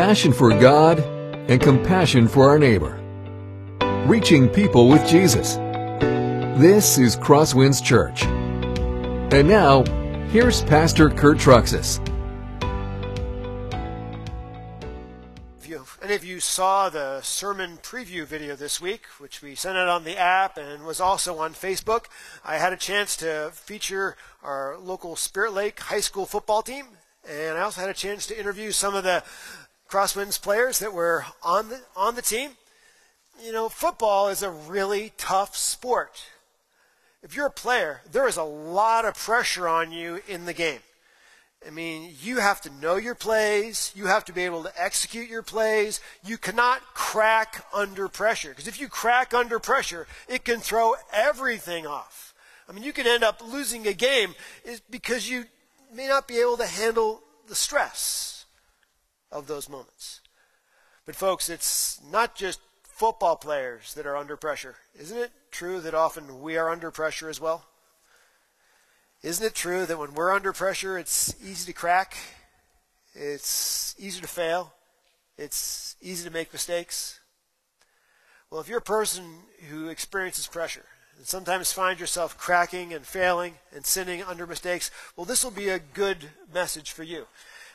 passion for God and compassion for our neighbor. Reaching people with Jesus. This is Crosswinds Church. And now, here's Pastor Kurt Truxas. If you, any of you saw the sermon preview video this week, which we sent out on the app and was also on Facebook, I had a chance to feature our local Spirit Lake High School football team, and I also had a chance to interview some of the Crosswinds players that were on the on the team. You know, football is a really tough sport. If you're a player, there is a lot of pressure on you in the game. I mean, you have to know your plays. You have to be able to execute your plays. You cannot crack under pressure. Because if you crack under pressure, it can throw everything off. I mean, you can end up losing a game because you may not be able to handle the stress of those moments. But, folks, it's not just football players that are under pressure. Isn't it true that often we are under pressure as well? Isn't it true that when we're under pressure, it's easy to crack? It's easy to fail? It's easy to make mistakes? Well, if you're a person who experiences pressure and sometimes find yourself cracking and failing and sinning under mistakes, well, this will be a good message for you.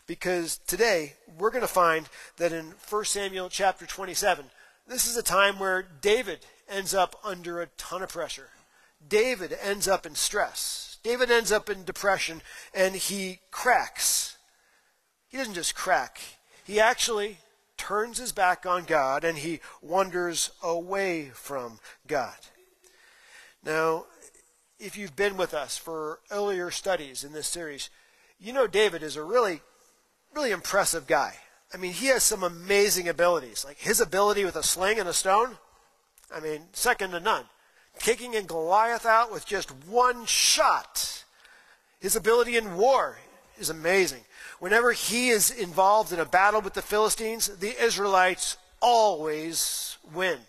Because today, we're going to find that in 1 Samuel chapter 27, this is a time where David ends up under a ton of pressure. David ends up in stress. David ends up in depression and he cracks. He doesn't just crack, he actually turns his back on God and he wanders away from God. Now, if you've been with us for earlier studies in this series, you know David is a really, really impressive guy. I mean, he has some amazing abilities. Like his ability with a sling and a stone, I mean, second to none taking Goliath out with just one shot. His ability in war is amazing. Whenever he is involved in a battle with the Philistines, the Israelites always win.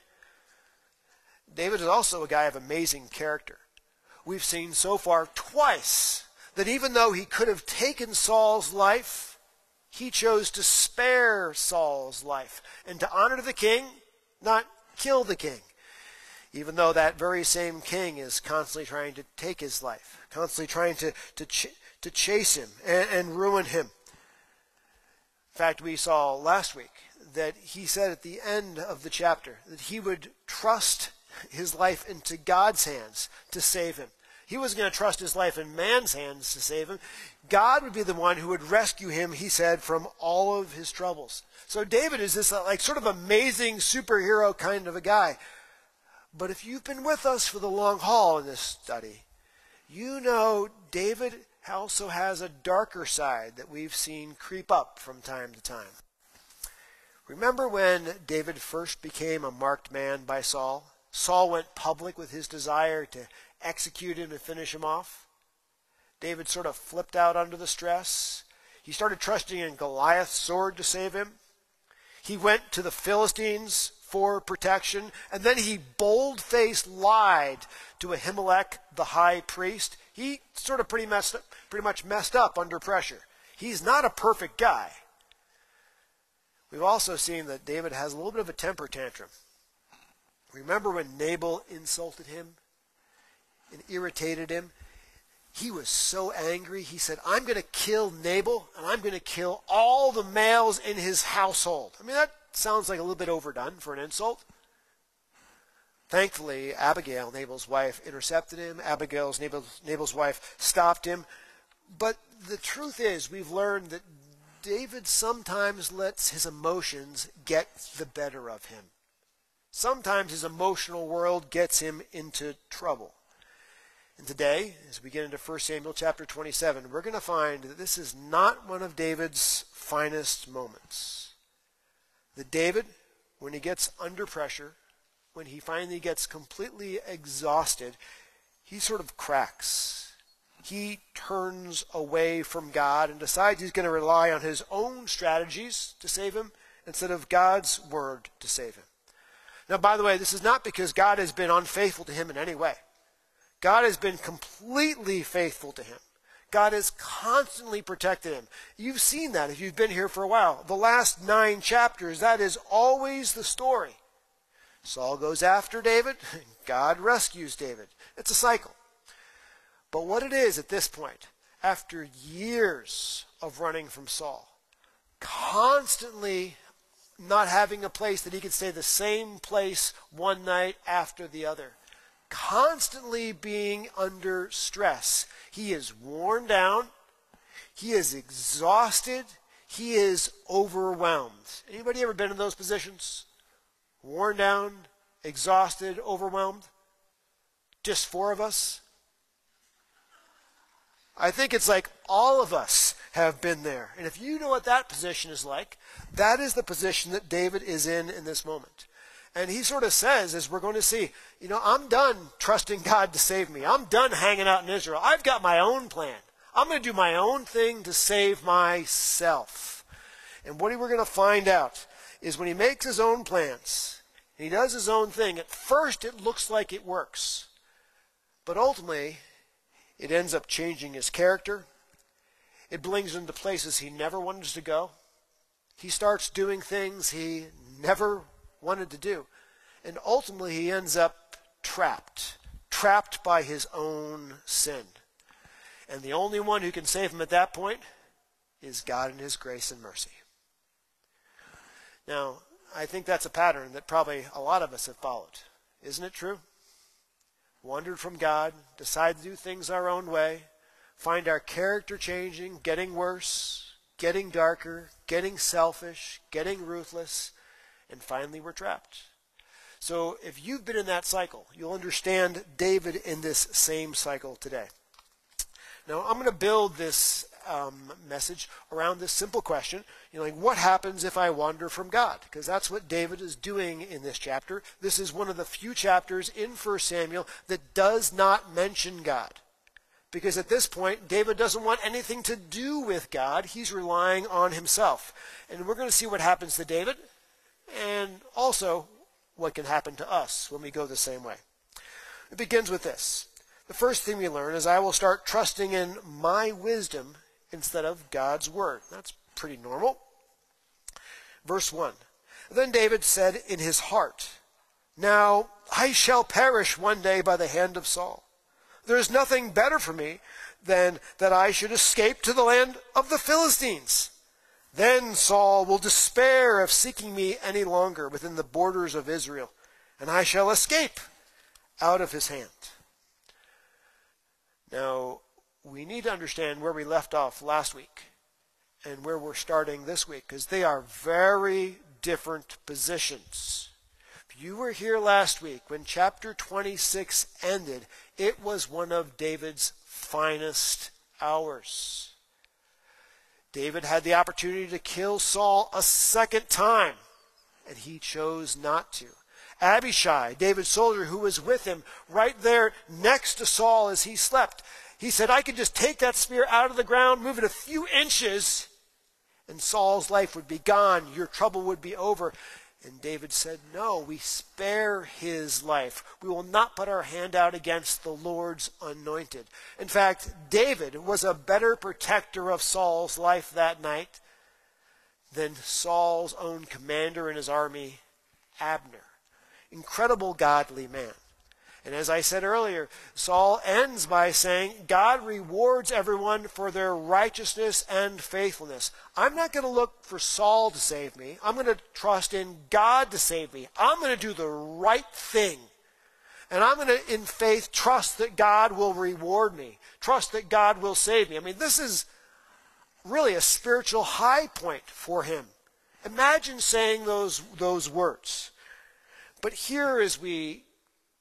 David is also a guy of amazing character. We've seen so far twice that even though he could have taken Saul's life, he chose to spare Saul's life and to honor the king, not kill the king even though that very same king is constantly trying to take his life, constantly trying to, to, ch- to chase him and, and ruin him. In fact, we saw last week that he said at the end of the chapter that he would trust his life into God's hands to save him. He wasn't going to trust his life in man's hands to save him. God would be the one who would rescue him, he said, from all of his troubles. So David is this like sort of amazing superhero kind of a guy but if you've been with us for the long haul in this study, you know David also has a darker side that we've seen creep up from time to time. Remember when David first became a marked man by Saul? Saul went public with his desire to execute him and finish him off. David sort of flipped out under the stress. He started trusting in Goliath's sword to save him. He went to the Philistines for protection. And then he bold faced lied to Ahimelech, the high priest. He sort of pretty, messed up, pretty much messed up under pressure. He's not a perfect guy. We've also seen that David has a little bit of a temper tantrum. Remember when Nabal insulted him and irritated him? He was so angry, he said, I'm going to kill Nabal and I'm going to kill all the males in his household. I mean, that sounds like a little bit overdone for an insult. Thankfully, Abigail, Nabal's wife, intercepted him. Abigail's Nabal's, Nabal's wife stopped him. But the truth is, we've learned that David sometimes lets his emotions get the better of him. Sometimes his emotional world gets him into trouble. And today, as we get into 1 Samuel chapter 27, we're going to find that this is not one of David's finest moments that David, when he gets under pressure, when he finally gets completely exhausted, he sort of cracks. He turns away from God and decides he's going to rely on his own strategies to save him instead of God's word to save him. Now, by the way, this is not because God has been unfaithful to him in any way. God has been completely faithful to him. God has constantly protected him. You've seen that if you've been here for a while. The last nine chapters, that is always the story. Saul goes after David, God rescues David. It's a cycle. But what it is at this point, after years of running from Saul, constantly not having a place that he could stay the same place one night after the other, constantly being under stress. He is worn down, he is exhausted, he is overwhelmed. Anybody ever been in those positions? Worn down, exhausted, overwhelmed? Just four of us? I think it's like all of us have been there. And if you know what that position is like, that is the position that David is in in this moment. And he sort of says, as we're going to see, you know, I'm done trusting God to save me. I'm done hanging out in Israel. I've got my own plan. I'm going to do my own thing to save myself. And what we're going to find out is when he makes his own plans, he does his own thing, at first it looks like it works. But ultimately, it ends up changing his character. It brings him to places he never wanted to go. He starts doing things he never wanted to do. And ultimately, he ends up trapped, trapped by his own sin. And the only one who can save him at that point is God in his grace and mercy. Now, I think that's a pattern that probably a lot of us have followed. Isn't it true? wandered from God, decided to do things our own way, find our character changing, getting worse, getting darker, getting selfish, getting ruthless, and finally we're trapped. So if you've been in that cycle, you'll understand David in this same cycle today. Now I'm going to build this um, message around this simple question. You know, like what happens if I wander from God? Because that's what David is doing in this chapter. This is one of the few chapters in 1 Samuel that does not mention God. Because at this point, David doesn't want anything to do with God. He's relying on himself. And we're going to see what happens to David and also what can happen to us when we go the same way. It begins with this. The first thing we learn is I will start trusting in my wisdom instead of God's word. That's pretty normal. Verse 1 Then David said in his heart, Now I shall perish one day by the hand of Saul. There is nothing better for me than that I should escape to the land of the Philistines. Then Saul will despair of seeking me any longer within the borders of Israel, and I shall escape out of his hand. Now, we need to understand where we left off last week and where we're starting this week because they are very different positions. If you were here last week when chapter 26 ended, it was one of David's finest hours. David had the opportunity to kill Saul a second time, and he chose not to. Abishai, David's soldier who was with him, right there next to Saul as he slept, he said, I could just take that spear out of the ground, move it a few inches, and Saul's life would be gone. Your trouble would be over. And David said, No, we spare his life. We will not put our hand out against the Lord's anointed. In fact, David was a better protector of Saul's life that night than Saul's own commander in his army, Abner. Incredible godly man. And as I said earlier, Saul ends by saying, God rewards everyone for their righteousness and faithfulness. I'm not going to look for Saul to save me. I'm going to trust in God to save me. I'm going to do the right thing. And I'm going to, in faith, trust that God will reward me, trust that God will save me. I mean, this is really a spiritual high point for him. Imagine saying those, those words. But here, as we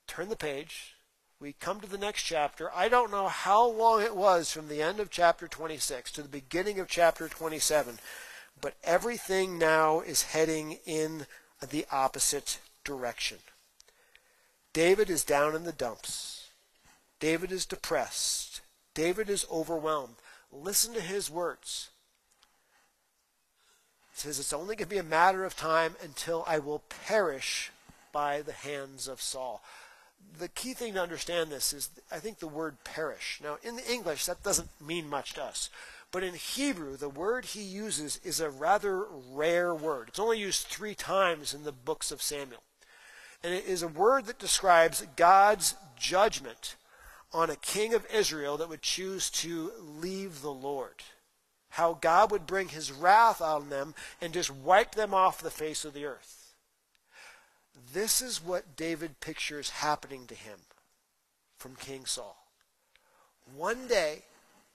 turn the page. We come to the next chapter. I don't know how long it was from the end of chapter 26 to the beginning of chapter 27, but everything now is heading in the opposite direction. David is down in the dumps. David is depressed. David is overwhelmed. Listen to his words. He says, It's only going to be a matter of time until I will perish by the hands of Saul. The key thing to understand this is, I think, the word perish. Now, in the English, that doesn't mean much to us. But in Hebrew, the word he uses is a rather rare word. It's only used three times in the books of Samuel. And it is a word that describes God's judgment on a king of Israel that would choose to leave the Lord. How God would bring his wrath on them and just wipe them off the face of the earth. This is what David pictures happening to him from King Saul. One day,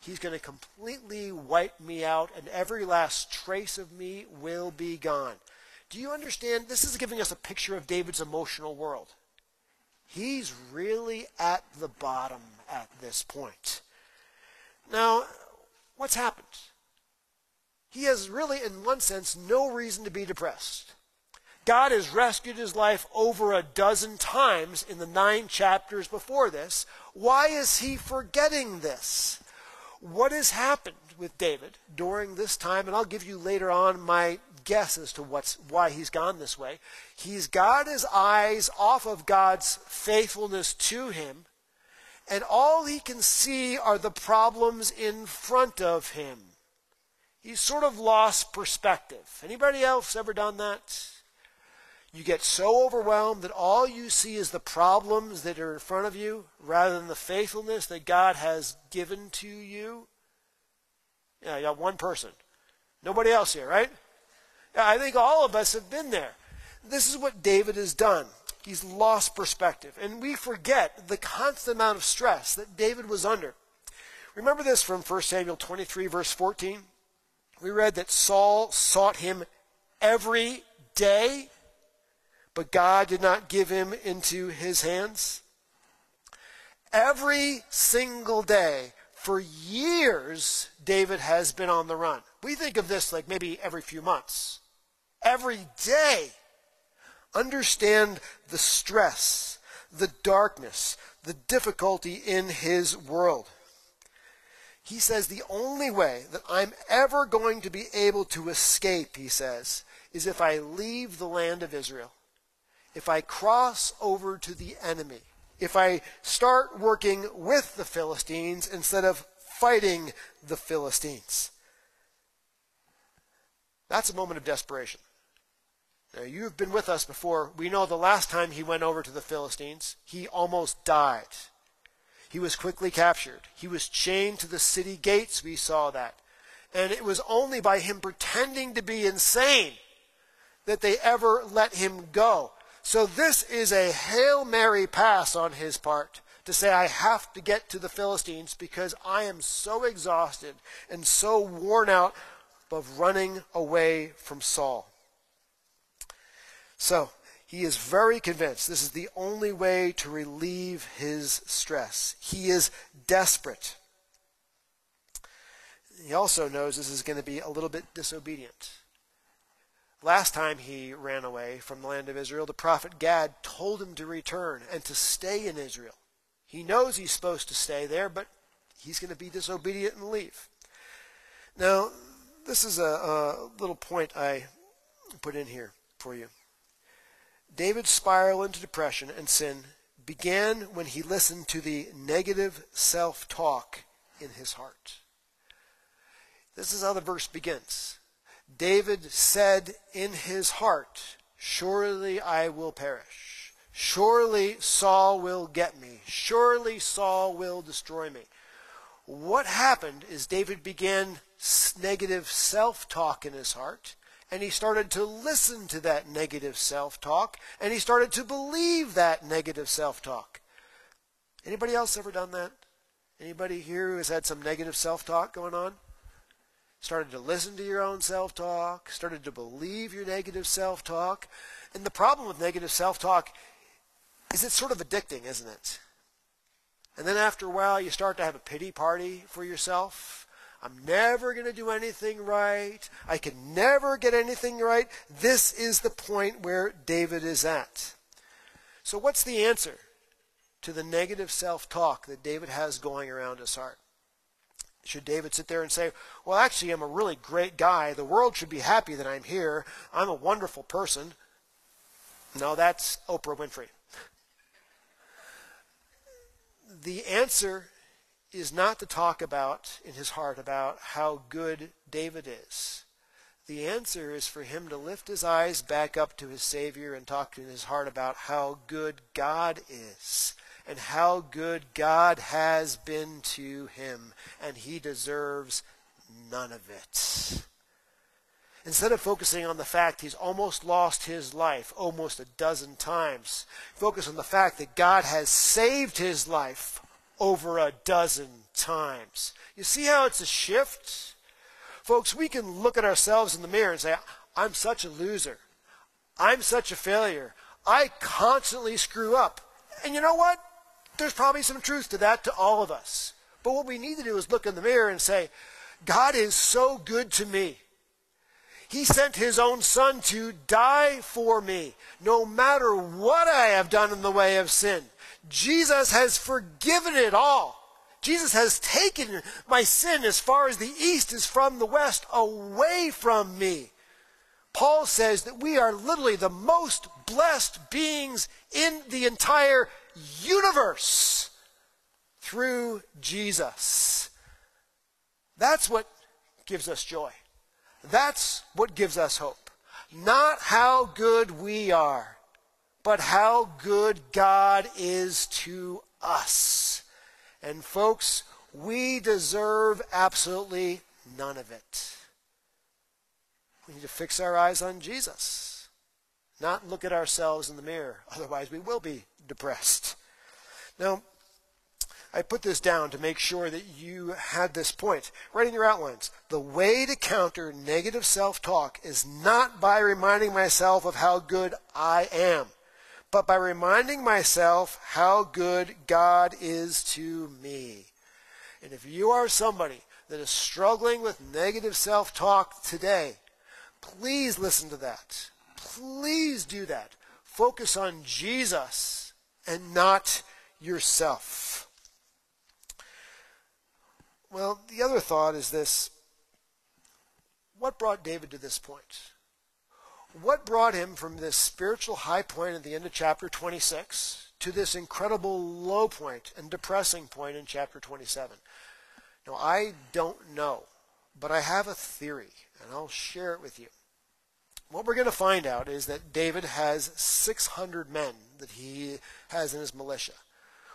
he's going to completely wipe me out, and every last trace of me will be gone. Do you understand? This is giving us a picture of David's emotional world. He's really at the bottom at this point. Now, what's happened? He has really, in one sense, no reason to be depressed. God has rescued his life over a dozen times in the nine chapters before this. Why is he forgetting this? What has happened with David during this time? And I'll give you later on my guess as to what's, why he's gone this way. He's got his eyes off of God's faithfulness to him, and all he can see are the problems in front of him. He's sort of lost perspective. Anybody else ever done that? You get so overwhelmed that all you see is the problems that are in front of you rather than the faithfulness that God has given to you. Yeah, you got one person. Nobody else here, right? Yeah, I think all of us have been there. This is what David has done. He's lost perspective. And we forget the constant amount of stress that David was under. Remember this from 1 Samuel 23, verse 14? We read that Saul sought him every day but God did not give him into his hands? Every single day for years, David has been on the run. We think of this like maybe every few months. Every day. Understand the stress, the darkness, the difficulty in his world. He says the only way that I'm ever going to be able to escape, he says, is if I leave the land of Israel if I cross over to the enemy, if I start working with the Philistines instead of fighting the Philistines. That's a moment of desperation. Now, you've been with us before. We know the last time he went over to the Philistines, he almost died. He was quickly captured. He was chained to the city gates. We saw that. And it was only by him pretending to be insane that they ever let him go. So this is a Hail Mary pass on his part to say, I have to get to the Philistines because I am so exhausted and so worn out of running away from Saul. So he is very convinced this is the only way to relieve his stress. He is desperate. He also knows this is going to be a little bit disobedient. Last time he ran away from the land of Israel, the prophet Gad told him to return and to stay in Israel. He knows he's supposed to stay there, but he's going to be disobedient and leave. Now, this is a, a little point I put in here for you. David's spiral into depression and sin began when he listened to the negative self talk in his heart. This is how the verse begins. David said in his heart, Surely I will perish. Surely Saul will get me. Surely Saul will destroy me. What happened is David began negative self talk in his heart, and he started to listen to that negative self talk, and he started to believe that negative self talk. Anybody else ever done that? Anybody here who has had some negative self talk going on? Started to listen to your own self talk, started to believe your negative self talk. And the problem with negative self talk is it's sort of addicting, isn't it? And then after a while, you start to have a pity party for yourself. I'm never going to do anything right. I can never get anything right. This is the point where David is at. So, what's the answer to the negative self talk that David has going around his heart? Should David sit there and say, Well, actually, I'm a really great guy. The world should be happy that I'm here. I'm a wonderful person. No, that's Oprah Winfrey. the answer is not to talk about in his heart about how good David is. The answer is for him to lift his eyes back up to his Savior and talk in his heart about how good God is and how good God has been to him, and he deserves none of it. Instead of focusing on the fact he's almost lost his life almost a dozen times, focus on the fact that God has saved his life over a dozen times. You see how it's a shift? Folks, we can look at ourselves in the mirror and say, I'm such a loser. I'm such a failure. I constantly screw up. And you know what? There's probably some truth to that to all of us. But what we need to do is look in the mirror and say, God is so good to me. He sent his own son to die for me, no matter what I have done in the way of sin. Jesus has forgiven it all. Jesus has taken my sin as far as the east is from the west away from me. Paul says that we are literally the most blessed beings in the entire universe through Jesus. That's what gives us joy. That's what gives us hope. Not how good we are, but how good God is to us. And folks, we deserve absolutely none of it. We need to fix our eyes on Jesus, not look at ourselves in the mirror. Otherwise, we will be depressed. Now, I put this down to make sure that you had this point. Right in your outlines. The way to counter negative self talk is not by reminding myself of how good I am, but by reminding myself how good God is to me. And if you are somebody that is struggling with negative self talk today, please listen to that. Please do that. Focus on Jesus and not yourself. Well, the other thought is this what brought David to this point? What brought him from this spiritual high point at the end of chapter 26 to this incredible low point and depressing point in chapter 27? Now, I don't know, but I have a theory, and I'll share it with you. What we're going to find out is that David has 600 men that he has in his militia.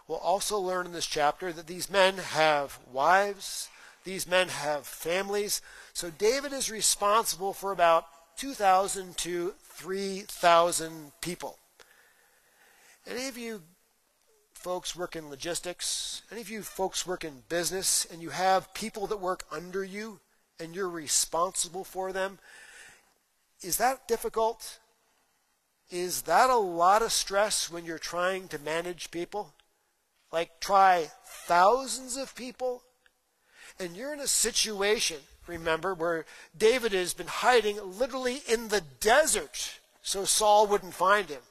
We'll also learn in this chapter that these men have wives, these men have families. So David is responsible for about 2,000 to 3,000 people. Any of you folks work in logistics, any of you folks work in business, and you have people that work under you and you're responsible for them, is that difficult? Is that a lot of stress when you're trying to manage people? like try thousands of people, and you're in a situation, remember, where David has been hiding literally in the desert so Saul wouldn't find him.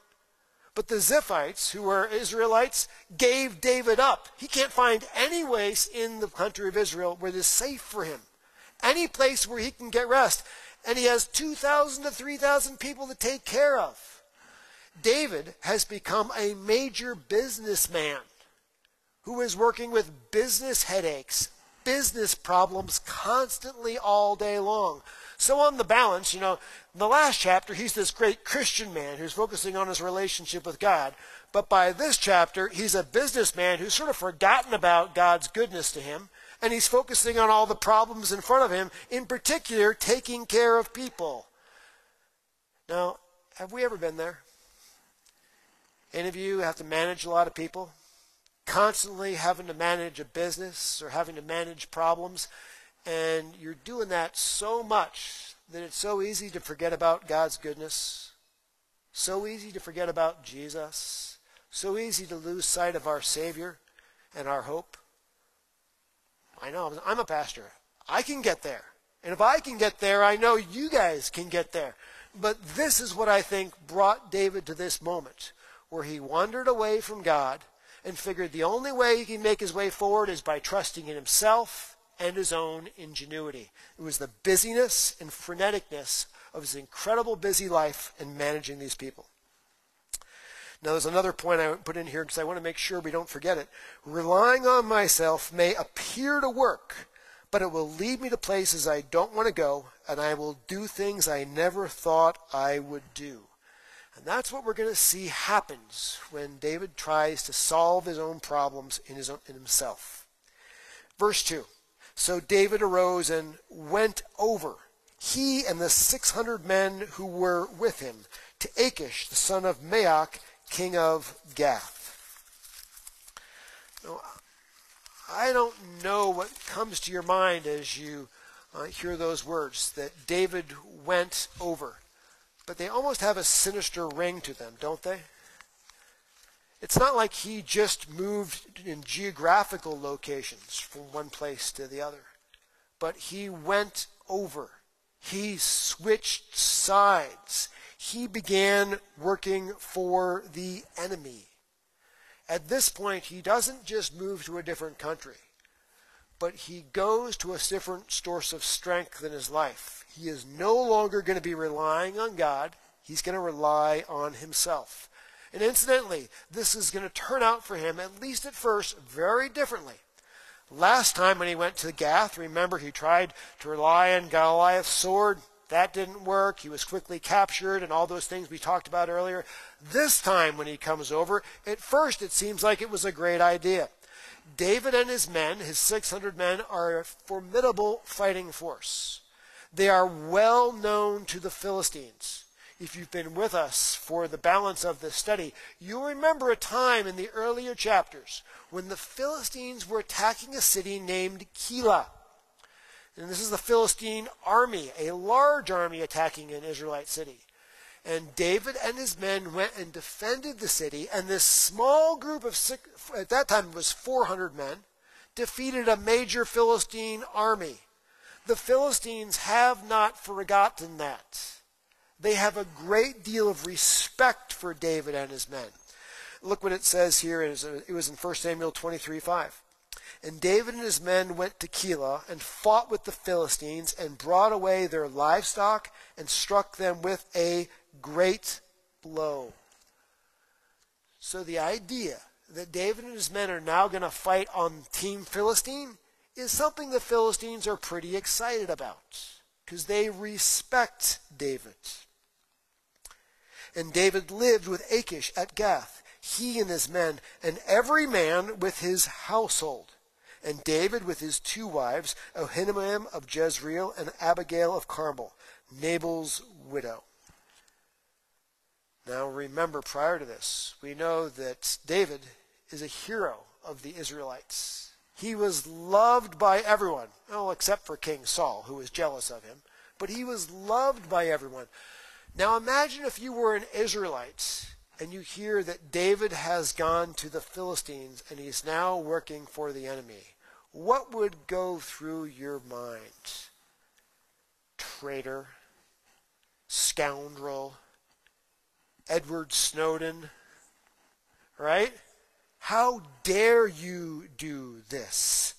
But the Ziphites, who were Israelites, gave David up. He can't find any place in the country of Israel where it is safe for him, any place where he can get rest. And he has 2,000 to 3,000 people to take care of. David has become a major businessman who is working with business headaches, business problems constantly all day long. So, on the balance, you know, in the last chapter, he's this great Christian man who's focusing on his relationship with God. But by this chapter, he's a businessman who's sort of forgotten about God's goodness to him, and he's focusing on all the problems in front of him, in particular, taking care of people. Now, have we ever been there? Any of you have to manage a lot of people? constantly having to manage a business or having to manage problems, and you're doing that so much that it's so easy to forget about God's goodness, so easy to forget about Jesus, so easy to lose sight of our Savior and our hope. I know, I'm a pastor. I can get there. And if I can get there, I know you guys can get there. But this is what I think brought David to this moment where he wandered away from God and figured the only way he can make his way forward is by trusting in himself and his own ingenuity. It was the busyness and freneticness of his incredible busy life in managing these people. Now, there's another point I put in here because I want to make sure we don't forget it. Relying on myself may appear to work, but it will lead me to places I don't want to go, and I will do things I never thought I would do. And that's what we're going to see happens when David tries to solve his own problems in, his own, in himself. Verse 2 So David arose and went over, he and the 600 men who were with him, to Achish, the son of Maoch, king of Gath. Now, I don't know what comes to your mind as you uh, hear those words that David went over but they almost have a sinister ring to them, don't they? It's not like he just moved in geographical locations from one place to the other, but he went over. He switched sides. He began working for the enemy. At this point, he doesn't just move to a different country, but he goes to a different source of strength in his life. He is no longer going to be relying on God. He's going to rely on himself. And incidentally, this is going to turn out for him, at least at first, very differently. Last time when he went to Gath, remember he tried to rely on Goliath's sword. That didn't work. He was quickly captured and all those things we talked about earlier. This time when he comes over, at first it seems like it was a great idea. David and his men, his 600 men, are a formidable fighting force. They are well known to the Philistines. If you've been with us for the balance of this study, you'll remember a time in the earlier chapters when the Philistines were attacking a city named Keilah. And this is the Philistine army, a large army attacking an Israelite city. And David and his men went and defended the city, and this small group of, six, at that time was 400 men, defeated a major Philistine army. The Philistines have not forgotten that. They have a great deal of respect for David and his men. Look what it says here. It was in 1 Samuel 23 5. And David and his men went to Keilah and fought with the Philistines and brought away their livestock and struck them with a great blow. So the idea that David and his men are now going to fight on Team Philistine is something the Philistines are pretty excited about because they respect David. And David lived with Achish at Gath, he and his men, and every man with his household. And David with his two wives, Ahinoam of Jezreel and Abigail of Carmel, Nabal's widow. Now remember, prior to this, we know that David is a hero of the Israelites. He was loved by everyone, well, except for King Saul, who was jealous of him. But he was loved by everyone. Now imagine if you were an Israelite and you hear that David has gone to the Philistines and he's now working for the enemy. What would go through your mind? Traitor, scoundrel, Edward Snowden, right? How dare you do this?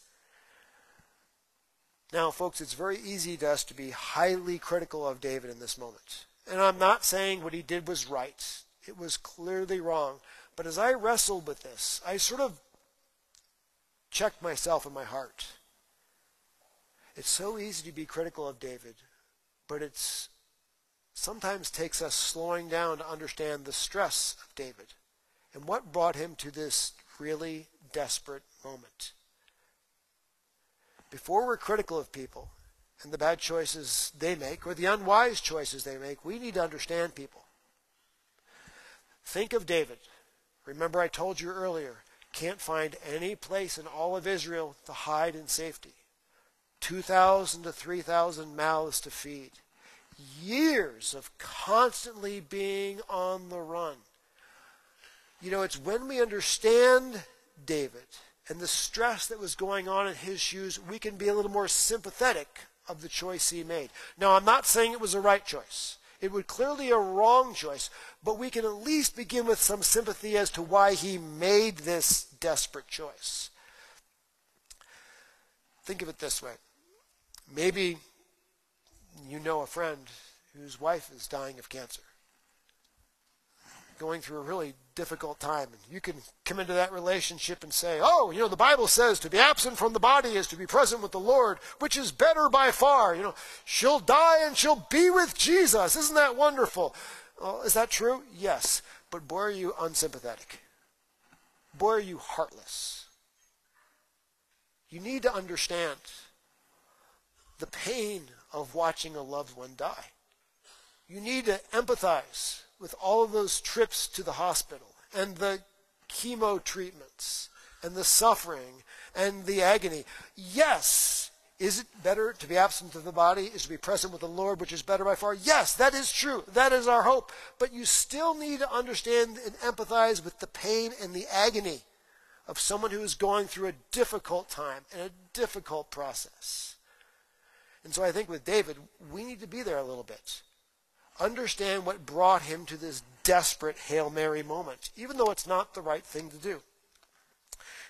Now, folks, it's very easy to us to be highly critical of David in this moment. And I'm not saying what he did was right. It was clearly wrong. But as I wrestled with this, I sort of checked myself in my heart. It's so easy to be critical of David, but it's sometimes takes us slowing down to understand the stress of David and what brought him to this really desperate moment. Before we're critical of people and the bad choices they make or the unwise choices they make, we need to understand people. Think of David. Remember, I told you earlier, can't find any place in all of Israel to hide in safety. 2,000 to 3,000 mouths to feed. Years of constantly being on the run. You know, it's when we understand David and the stress that was going on in his shoes, we can be a little more sympathetic of the choice he made. Now, I'm not saying it was a right choice. It was clearly a wrong choice, but we can at least begin with some sympathy as to why he made this desperate choice. Think of it this way. Maybe you know a friend whose wife is dying of cancer. going through a really difficult time. And you can come into that relationship and say, oh, you know, the Bible says to be absent from the body is to be present with the Lord, which is better by far. You know, she'll die and she'll be with Jesus. Isn't that wonderful? Well, is that true? Yes. But boy, are you unsympathetic. Boy, are you heartless. You need to understand the pain of watching a loved one die. You need to empathize with all of those trips to the hospital and the chemo treatments and the suffering and the agony. Yes, is it better to be absent of the body is to be present with the Lord, which is better by far? Yes, that is true. That is our hope. But you still need to understand and empathize with the pain and the agony of someone who is going through a difficult time and a difficult process. And so I think with David, we need to be there a little bit understand what brought him to this desperate Hail Mary moment, even though it's not the right thing to do.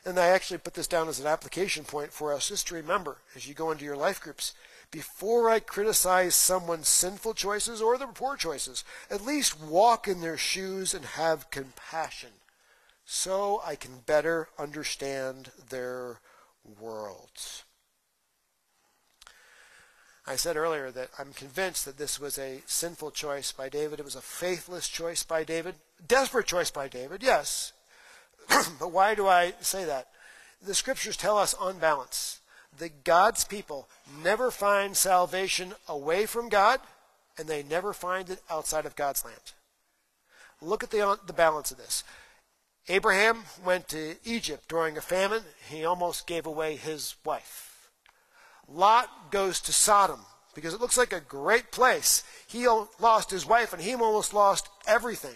And I actually put this down as an application point for us just to remember as you go into your life groups. Before I criticize someone's sinful choices or their poor choices, at least walk in their shoes and have compassion so I can better understand their worlds. I said earlier that I'm convinced that this was a sinful choice by David. It was a faithless choice by David. Desperate choice by David, yes. but why do I say that? The scriptures tell us on balance that God's people never find salvation away from God, and they never find it outside of God's land. Look at the, the balance of this. Abraham went to Egypt during a famine. He almost gave away his wife. Lot goes to Sodom because it looks like a great place. He lost his wife and he almost lost everything.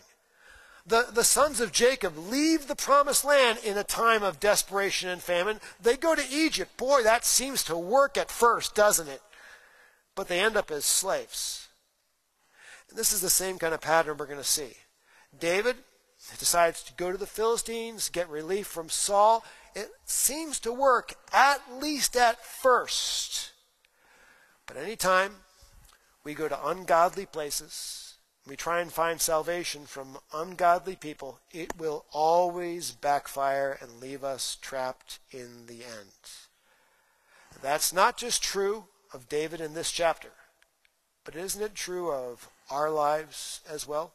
The, the sons of Jacob leave the promised land in a time of desperation and famine. They go to Egypt. Boy, that seems to work at first, doesn't it? But they end up as slaves. And this is the same kind of pattern we're going to see. David decides to go to the Philistines, get relief from Saul, it seems to work, at least at first. But anytime we go to ungodly places, we try and find salvation from ungodly people, it will always backfire and leave us trapped in the end. That's not just true of David in this chapter, but isn't it true of our lives as well?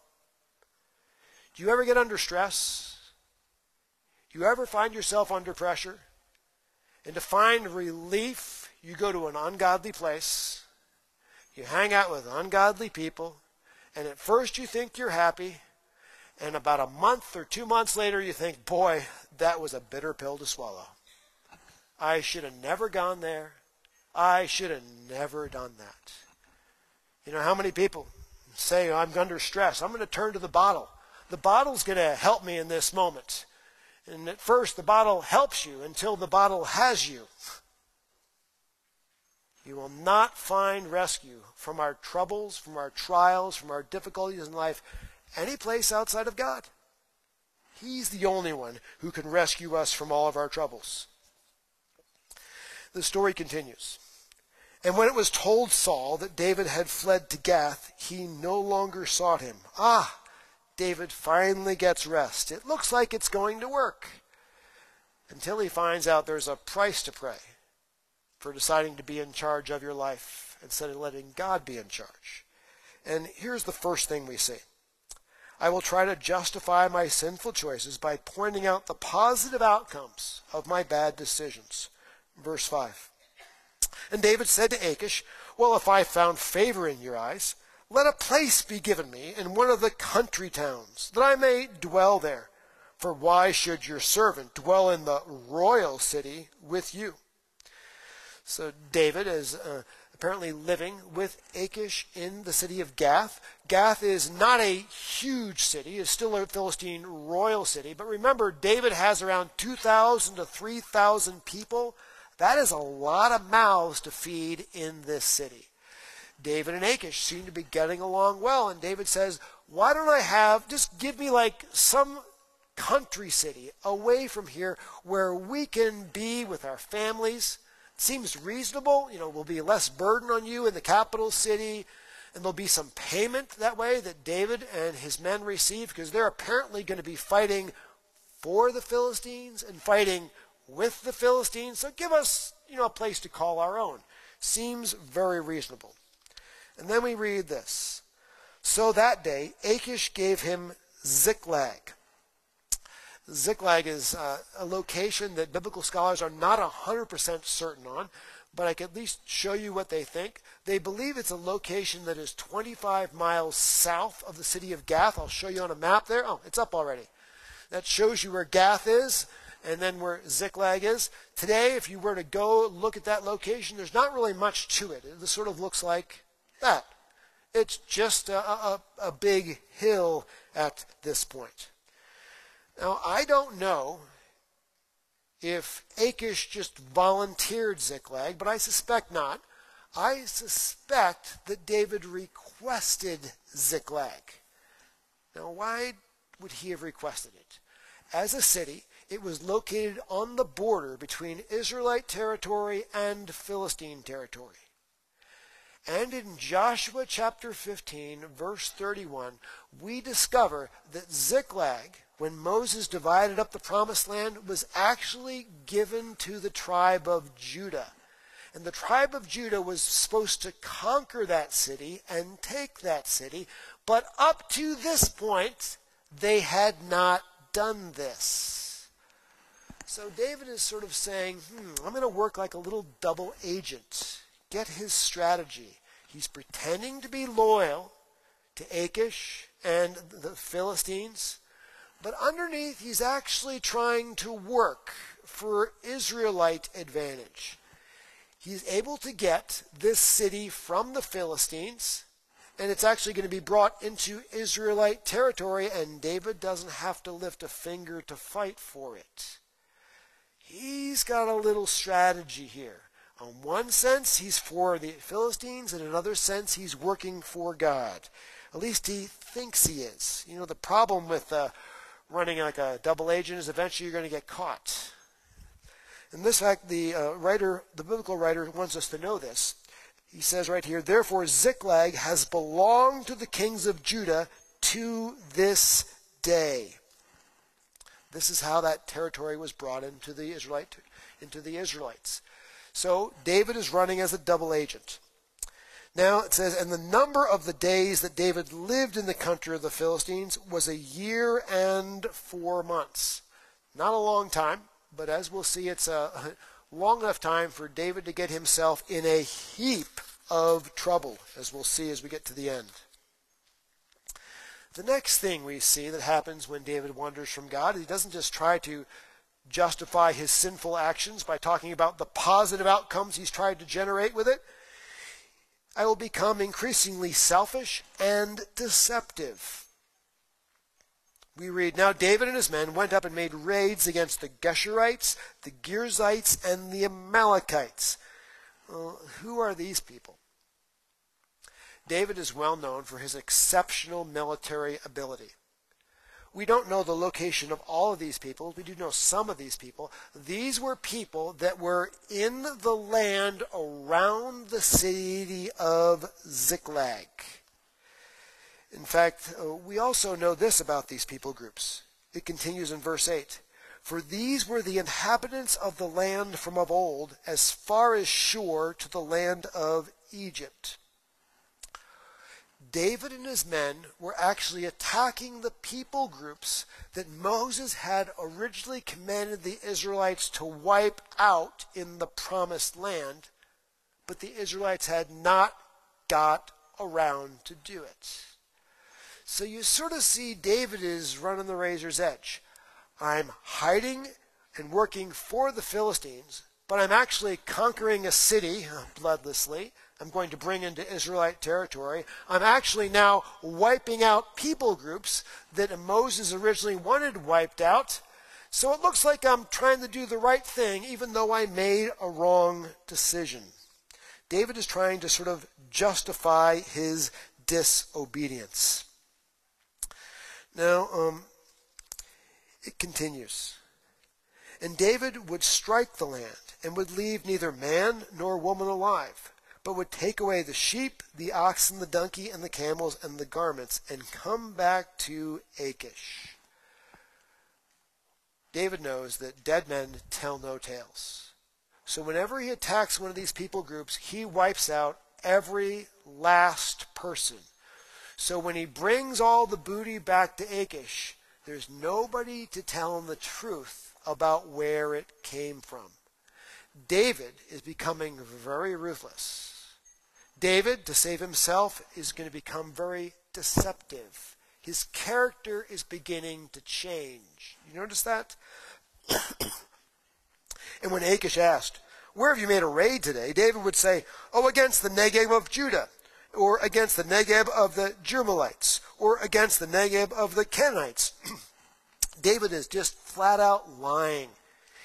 Do you ever get under stress? Do You ever find yourself under pressure? And to find relief, you go to an ungodly place. You hang out with ungodly people. And at first you think you're happy. And about a month or two months later, you think, boy, that was a bitter pill to swallow. I should have never gone there. I should have never done that. You know, how many people say, I'm under stress. I'm going to turn to the bottle. The bottle's going to help me in this moment. And at first, the bottle helps you until the bottle has you. You will not find rescue from our troubles, from our trials, from our difficulties in life, any place outside of God. He's the only one who can rescue us from all of our troubles. The story continues. And when it was told Saul that David had fled to Gath, he no longer sought him. Ah, David finally gets rest. It looks like it's going to work until he finds out there's a price to pay for deciding to be in charge of your life instead of letting God be in charge. And here's the first thing we see. I will try to justify my sinful choices by pointing out the positive outcomes of my bad decisions. Verse 5. And David said to Achish, Well, if I found favor in your eyes, let a place be given me in one of the country towns, that I may dwell there. For why should your servant dwell in the royal city with you? So David is uh, apparently living with Achish in the city of Gath. Gath is not a huge city, it's still a Philistine royal city. But remember, David has around 2,000 to 3,000 people. That is a lot of mouths to feed in this city. David and Achish seem to be getting along well. And David says, Why don't I have, just give me like some country city away from here where we can be with our families? Seems reasonable. You know, will be less burden on you in the capital city. and there'll be some payment that way that David and his men receive because they're apparently going to be fighting for the Philistines and fighting with the Philistines. So give us, you know, a place to call our own. Seems very reasonable. And then we read this. So that day, Achish gave him Ziklag. Ziklag is uh, a location that biblical scholars are not 100% certain on, but I can at least show you what they think. They believe it's a location that is 25 miles south of the city of Gath. I'll show you on a map there. Oh, it's up already. That shows you where Gath is and then where Ziklag is. Today, if you were to go look at that location, there's not really much to it. It sort of looks like that. It's just a, a, a big hill at this point. Now, I don't know if Achish just volunteered Ziklag, but I suspect not. I suspect that David requested Ziklag. Now, why would he have requested it? As a city, it was located on the border between Israelite territory and Philistine territory. And in Joshua chapter 15, verse 31, we discover that Ziklag, when Moses divided up the promised land, was actually given to the tribe of Judah. And the tribe of Judah was supposed to conquer that city and take that city, but up to this point, they had not done this. So David is sort of saying, hmm, I'm going to work like a little double agent get his strategy. He's pretending to be loyal to Achish and the Philistines, but underneath he's actually trying to work for Israelite advantage. He's able to get this city from the Philistines, and it's actually going to be brought into Israelite territory, and David doesn't have to lift a finger to fight for it. He's got a little strategy here. On one sense, he's for the Philistines. And in another sense, he's working for God. At least he thinks he is. You know, the problem with uh, running like a double agent is eventually you're going to get caught. In this fact, the uh, writer, the biblical writer, wants us to know this. He says right here, Therefore Ziklag has belonged to the kings of Judah to this day. This is how that territory was brought into the Israelite into the Israelites. So David is running as a double agent. Now it says, and the number of the days that David lived in the country of the Philistines was a year and four months. Not a long time, but as we'll see, it's a long enough time for David to get himself in a heap of trouble, as we'll see as we get to the end. The next thing we see that happens when David wanders from God, he doesn't just try to justify his sinful actions by talking about the positive outcomes he's tried to generate with it. I will become increasingly selfish and deceptive. We read, Now David and his men went up and made raids against the Geshurites, the Girzites, and the Amalekites. Well, who are these people? David is well known for his exceptional military ability. We don't know the location of all of these people. We do know some of these people. These were people that were in the land around the city of Ziklag. In fact, uh, we also know this about these people groups. It continues in verse 8. For these were the inhabitants of the land from of old, as far as Shur to the land of Egypt. David and his men were actually attacking the people groups that Moses had originally commanded the Israelites to wipe out in the promised land, but the Israelites had not got around to do it. So you sort of see David is running the razor's edge. I'm hiding and working for the Philistines, but I'm actually conquering a city bloodlessly. I'm going to bring into Israelite territory. I'm actually now wiping out people groups that Moses originally wanted wiped out. So it looks like I'm trying to do the right thing, even though I made a wrong decision. David is trying to sort of justify his disobedience. Now, um, it continues. And David would strike the land and would leave neither man nor woman alive but would take away the sheep, the oxen, the donkey, and the camels, and the garments, and come back to Achish. David knows that dead men tell no tales. So whenever he attacks one of these people groups, he wipes out every last person. So when he brings all the booty back to Achish, there's nobody to tell him the truth about where it came from. David is becoming very ruthless. David, to save himself, is going to become very deceptive. His character is beginning to change. You notice that? and when Achish asked, Where have you made a raid today? David would say, Oh, against the Negeb of Judah, or against the Negeb of the Jerahmeelites, or against the Negeb of the Kenites. David is just flat out lying.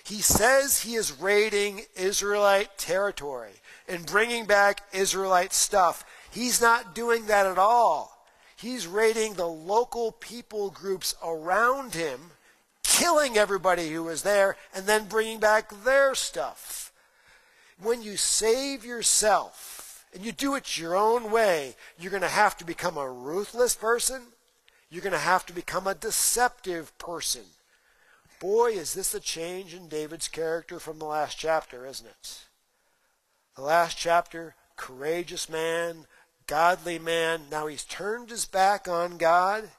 He says he is raiding Israelite territory and bringing back Israelite stuff. He's not doing that at all. He's raiding the local people groups around him, killing everybody who was there, and then bringing back their stuff. When you save yourself and you do it your own way, you're going to have to become a ruthless person. You're going to have to become a deceptive person. Boy, is this a change in David's character from the last chapter, isn't it? The last chapter, courageous man, godly man. Now he's turned his back on God.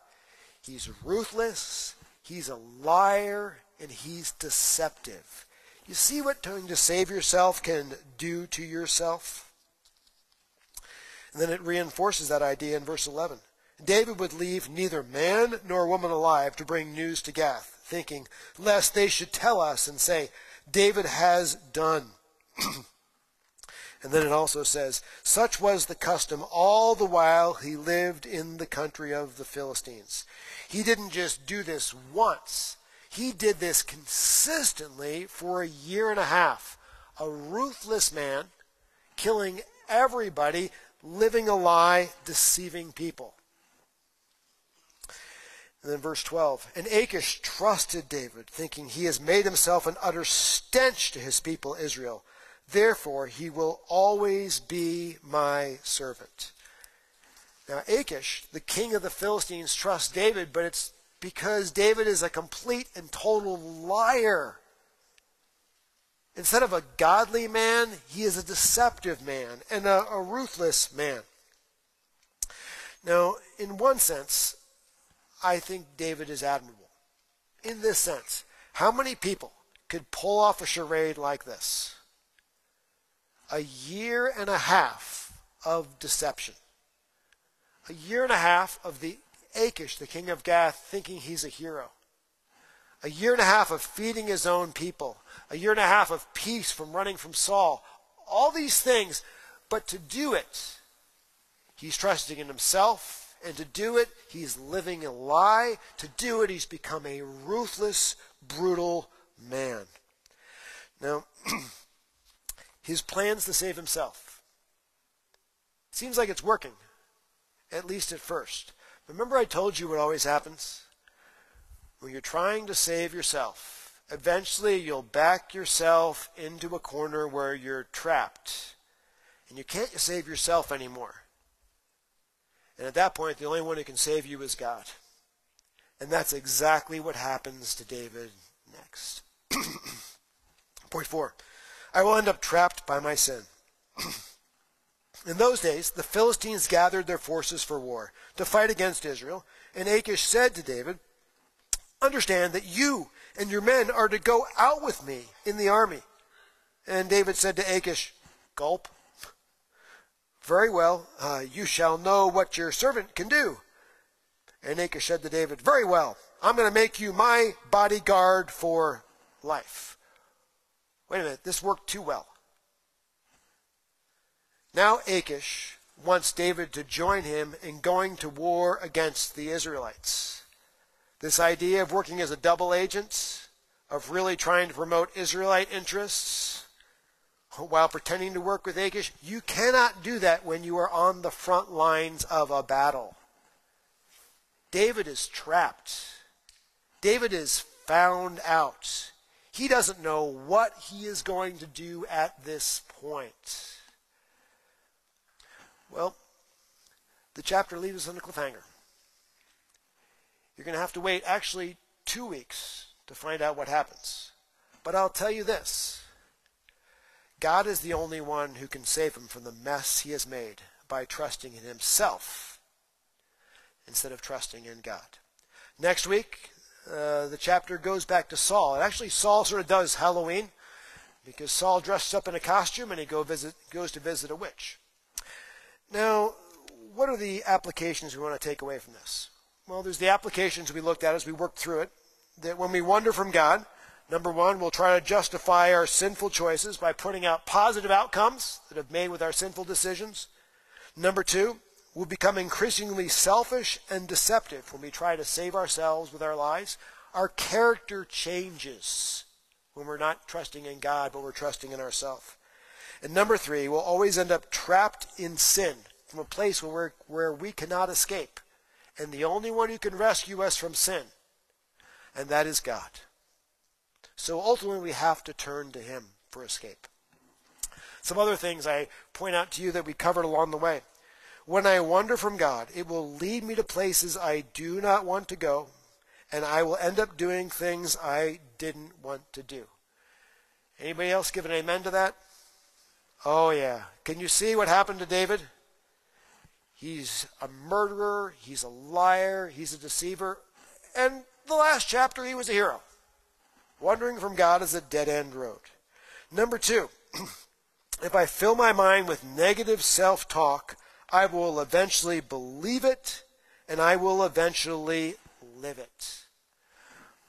He's ruthless. He's a liar. And he's deceptive. You see what trying to save yourself can do to yourself? And then it reinforces that idea in verse 11. David would leave neither man nor woman alive to bring news to Gath, thinking, lest they should tell us and say, David has done. And then it also says, Such was the custom all the while he lived in the country of the Philistines. He didn't just do this once, he did this consistently for a year and a half. A ruthless man, killing everybody, living a lie, deceiving people. And then verse 12. And Achish trusted David, thinking he has made himself an utter stench to his people Israel. Therefore, he will always be my servant. Now, Achish, the king of the Philistines, trusts David, but it's because David is a complete and total liar. Instead of a godly man, he is a deceptive man and a, a ruthless man. Now, in one sense, I think David is admirable. In this sense, how many people could pull off a charade like this? a year and a half of deception. A year and a half of the Achish, the king of Gath, thinking he's a hero. A year and a half of feeding his own people. A year and a half of peace from running from Saul. All these things. But to do it, he's trusting in himself. And to do it, he's living a lie. To do it, he's become a ruthless, brutal man. Now, his plans to save himself. Seems like it's working, at least at first. Remember, I told you what always happens? When you're trying to save yourself, eventually you'll back yourself into a corner where you're trapped. And you can't save yourself anymore. And at that point, the only one who can save you is God. And that's exactly what happens to David next. Point four. I will end up trapped by my sin. In those days, the Philistines gathered their forces for war to fight against Israel, and Achish said to David, Understand that you and your men are to go out with me in the army. And David said to Achish, Gulp. Very well, uh, you shall know what your servant can do. And Achish said to David, Very well, I'm going to make you my bodyguard for life. Wait a minute, this worked too well. Now Achish wants David to join him in going to war against the Israelites. This idea of working as a double agent, of really trying to promote Israelite interests while pretending to work with Achish, you cannot do that when you are on the front lines of a battle. David is trapped. David is found out. He doesn't know what he is going to do at this point. Well, the chapter leaves us on a cliffhanger. You're going to have to wait actually two weeks to find out what happens. But I'll tell you this God is the only one who can save him from the mess he has made by trusting in himself instead of trusting in God. Next week, uh, the chapter goes back to Saul. And actually, Saul sort of does Halloween because Saul dresses up in a costume and he go visit, goes to visit a witch. Now, what are the applications we want to take away from this? Well, there's the applications we looked at as we worked through it. That when we wander from God, number one, we'll try to justify our sinful choices by putting out positive outcomes that have made with our sinful decisions. Number two, we'll become increasingly selfish and deceptive when we try to save ourselves with our lives. Our character changes when we're not trusting in God, but we're trusting in ourselves. And number three, we'll always end up trapped in sin from a place where, where we cannot escape. And the only one who can rescue us from sin, and that is God. So ultimately, we have to turn to Him for escape. Some other things I point out to you that we covered along the way. When I wander from God, it will lead me to places I do not want to go, and I will end up doing things I didn't want to do. Anybody else give an amen to that? Oh, yeah. Can you see what happened to David? He's a murderer, he's a liar, he's a deceiver. And the last chapter, he was a hero. Wandering from God is a dead end road. Number two, if I fill my mind with negative self talk, I will eventually believe it and I will eventually live it.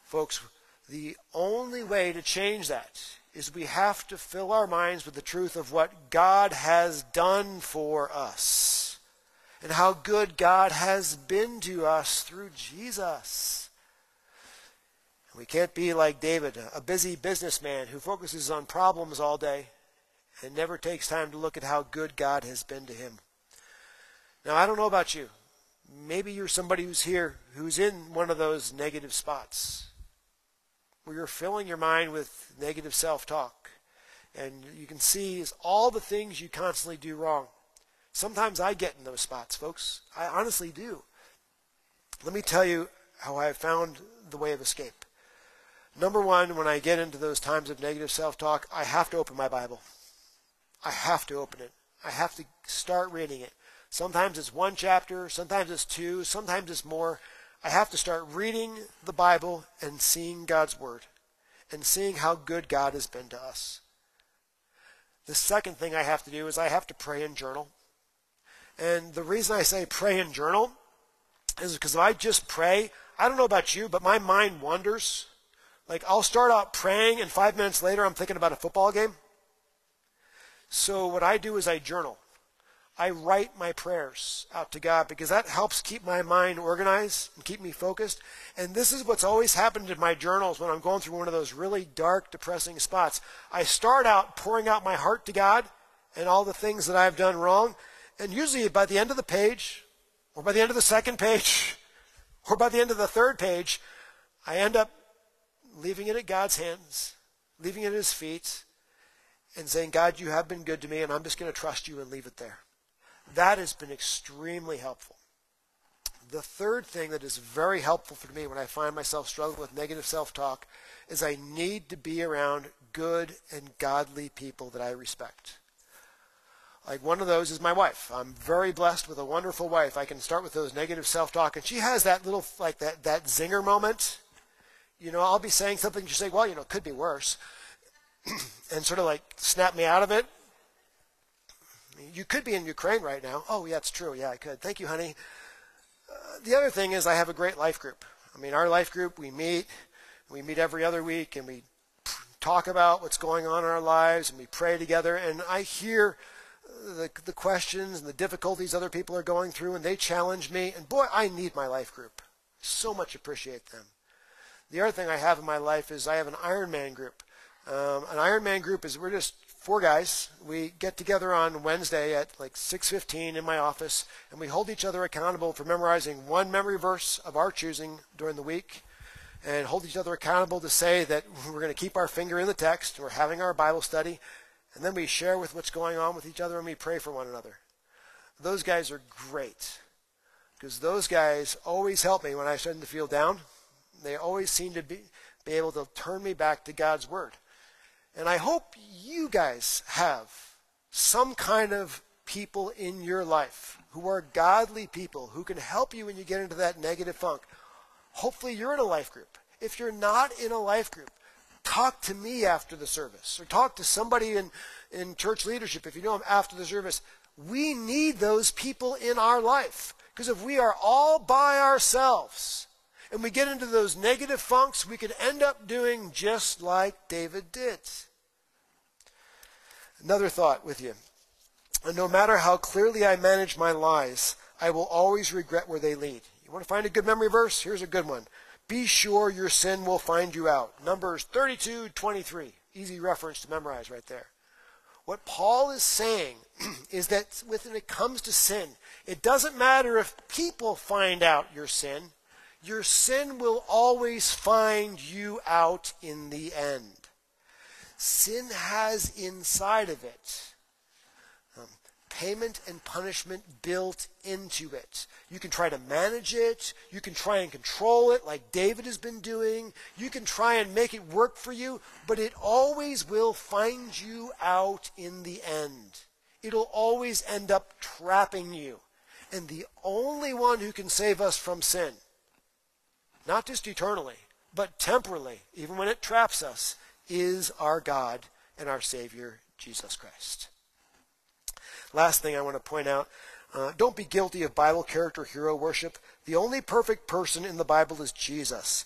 Folks, the only way to change that is we have to fill our minds with the truth of what God has done for us and how good God has been to us through Jesus. We can't be like David, a busy businessman who focuses on problems all day and never takes time to look at how good God has been to him. Now, I don't know about you. Maybe you're somebody who's here who's in one of those negative spots where you're filling your mind with negative self talk. And you can see all the things you constantly do wrong. Sometimes I get in those spots, folks. I honestly do. Let me tell you how I found the way of escape. Number one, when I get into those times of negative self talk, I have to open my Bible. I have to open it. I have to start reading it. Sometimes it's one chapter, sometimes it's two, sometimes it's more. I have to start reading the Bible and seeing God's Word and seeing how good God has been to us. The second thing I have to do is I have to pray and journal. And the reason I say pray and journal is because if I just pray, I don't know about you, but my mind wanders. Like I'll start out praying, and five minutes later, I'm thinking about a football game. So what I do is I journal. I write my prayers out to God because that helps keep my mind organized and keep me focused. And this is what's always happened in my journals when I'm going through one of those really dark, depressing spots. I start out pouring out my heart to God and all the things that I've done wrong. And usually by the end of the page, or by the end of the second page, or by the end of the third page, I end up leaving it at God's hands, leaving it at His feet, and saying, God, you have been good to me, and I'm just going to trust you and leave it there. That has been extremely helpful. The third thing that is very helpful for me when I find myself struggling with negative self talk is I need to be around good and godly people that I respect. Like one of those is my wife. I'm very blessed with a wonderful wife. I can start with those negative self-talk, and she has that little like that that zinger moment. You know, I'll be saying something, you say, "Well, you know, it could be worse," and sort of like snap me out of it. You could be in Ukraine right now. Oh, yeah, it's true. Yeah, I could. Thank you, honey. Uh, the other thing is, I have a great life group. I mean, our life group, we meet, we meet every other week, and we talk about what's going on in our lives, and we pray together. And I hear the, the questions and the difficulties other people are going through, and they challenge me. And boy, I need my life group. So much appreciate them. The other thing I have in my life is I have an Ironman group. Um, an Ironman group is we're just four guys. We get together on Wednesday at like 6:15 in my office, and we hold each other accountable for memorizing one memory verse of our choosing during the week, and hold each other accountable to say that we're going to keep our finger in the text. We're having our Bible study, and then we share with what's going on with each other and we pray for one another. those guys are great because those guys always help me when I start to feel down. They always seem to be, be able to turn me back to God's Word. And I hope you guys have some kind of people in your life who are godly people who can help you when you get into that negative funk. Hopefully, you're in a life group. If you're not in a life group, talk to me after the service or talk to somebody in, in church leadership if you know them after the service. We need those people in our life because if we are all by ourselves and we get into those negative funks, we could end up doing just like David did. Another thought with you. No matter how clearly I manage my lies, I will always regret where they lead. You want to find a good memory verse? Here's a good one. Be sure your sin will find you out. Numbers 32, 23. Easy reference to memorize right there. What Paul is saying is that when it comes to sin, it doesn't matter if people find out your sin. Your sin will always find you out in the end. Sin has inside of it um, payment and punishment built into it. You can try to manage it. You can try and control it like David has been doing. You can try and make it work for you, but it always will find you out in the end. It'll always end up trapping you. And the only one who can save us from sin, not just eternally, but temporally, even when it traps us, is our God and our Savior, Jesus Christ. Last thing I want to point out uh, don't be guilty of Bible character hero worship. The only perfect person in the Bible is Jesus.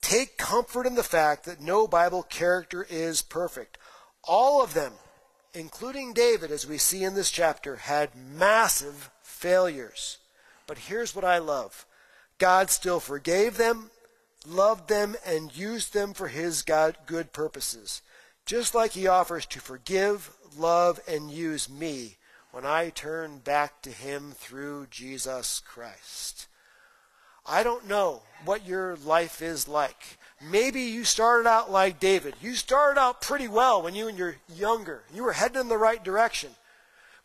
Take comfort in the fact that no Bible character is perfect. All of them, including David, as we see in this chapter, had massive failures. But here's what I love God still forgave them, loved them, and used them for his God, good purposes. Just like he offers to forgive, love, and use me when I turn back to Him through Jesus Christ. I don't know what your life is like. Maybe you started out like David. You started out pretty well when you were younger. You were heading in the right direction.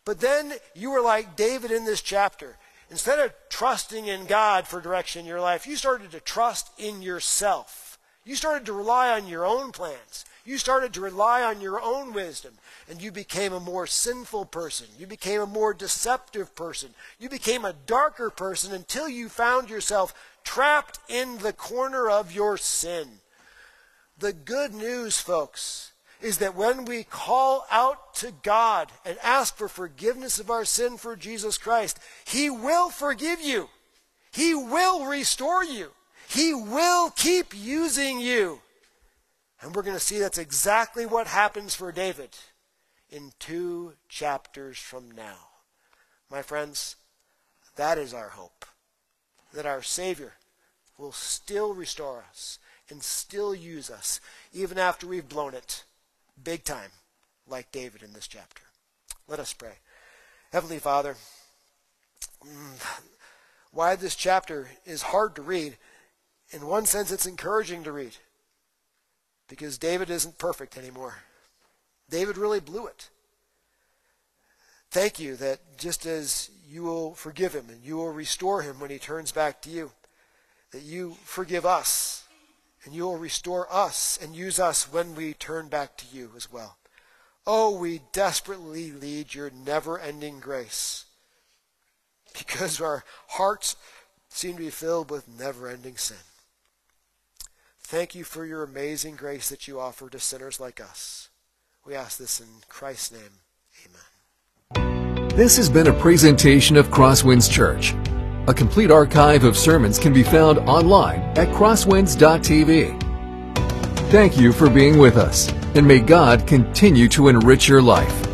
But then you were like David in this chapter. Instead of trusting in God for direction in your life, you started to trust in yourself. You started to rely on your own plans. You started to rely on your own wisdom and you became a more sinful person. You became a more deceptive person. You became a darker person until you found yourself trapped in the corner of your sin. The good news, folks, is that when we call out to God and ask for forgiveness of our sin for Jesus Christ, He will forgive you. He will restore you. He will keep using you. And we're going to see that's exactly what happens for David in two chapters from now. My friends, that is our hope. That our Savior will still restore us and still use us, even after we've blown it big time, like David in this chapter. Let us pray. Heavenly Father, mm, why this chapter is hard to read, in one sense, it's encouraging to read because David isn't perfect anymore. David really blew it. Thank you that just as you will forgive him and you will restore him when he turns back to you, that you forgive us and you will restore us and use us when we turn back to you as well. Oh, we desperately need your never ending grace because our hearts seem to be filled with never ending sin. Thank you for your amazing grace that you offer to sinners like us. We ask this in Christ's name. Amen. This has been a presentation of Crosswinds Church. A complete archive of sermons can be found online at crosswinds.tv. Thank you for being with us, and may God continue to enrich your life.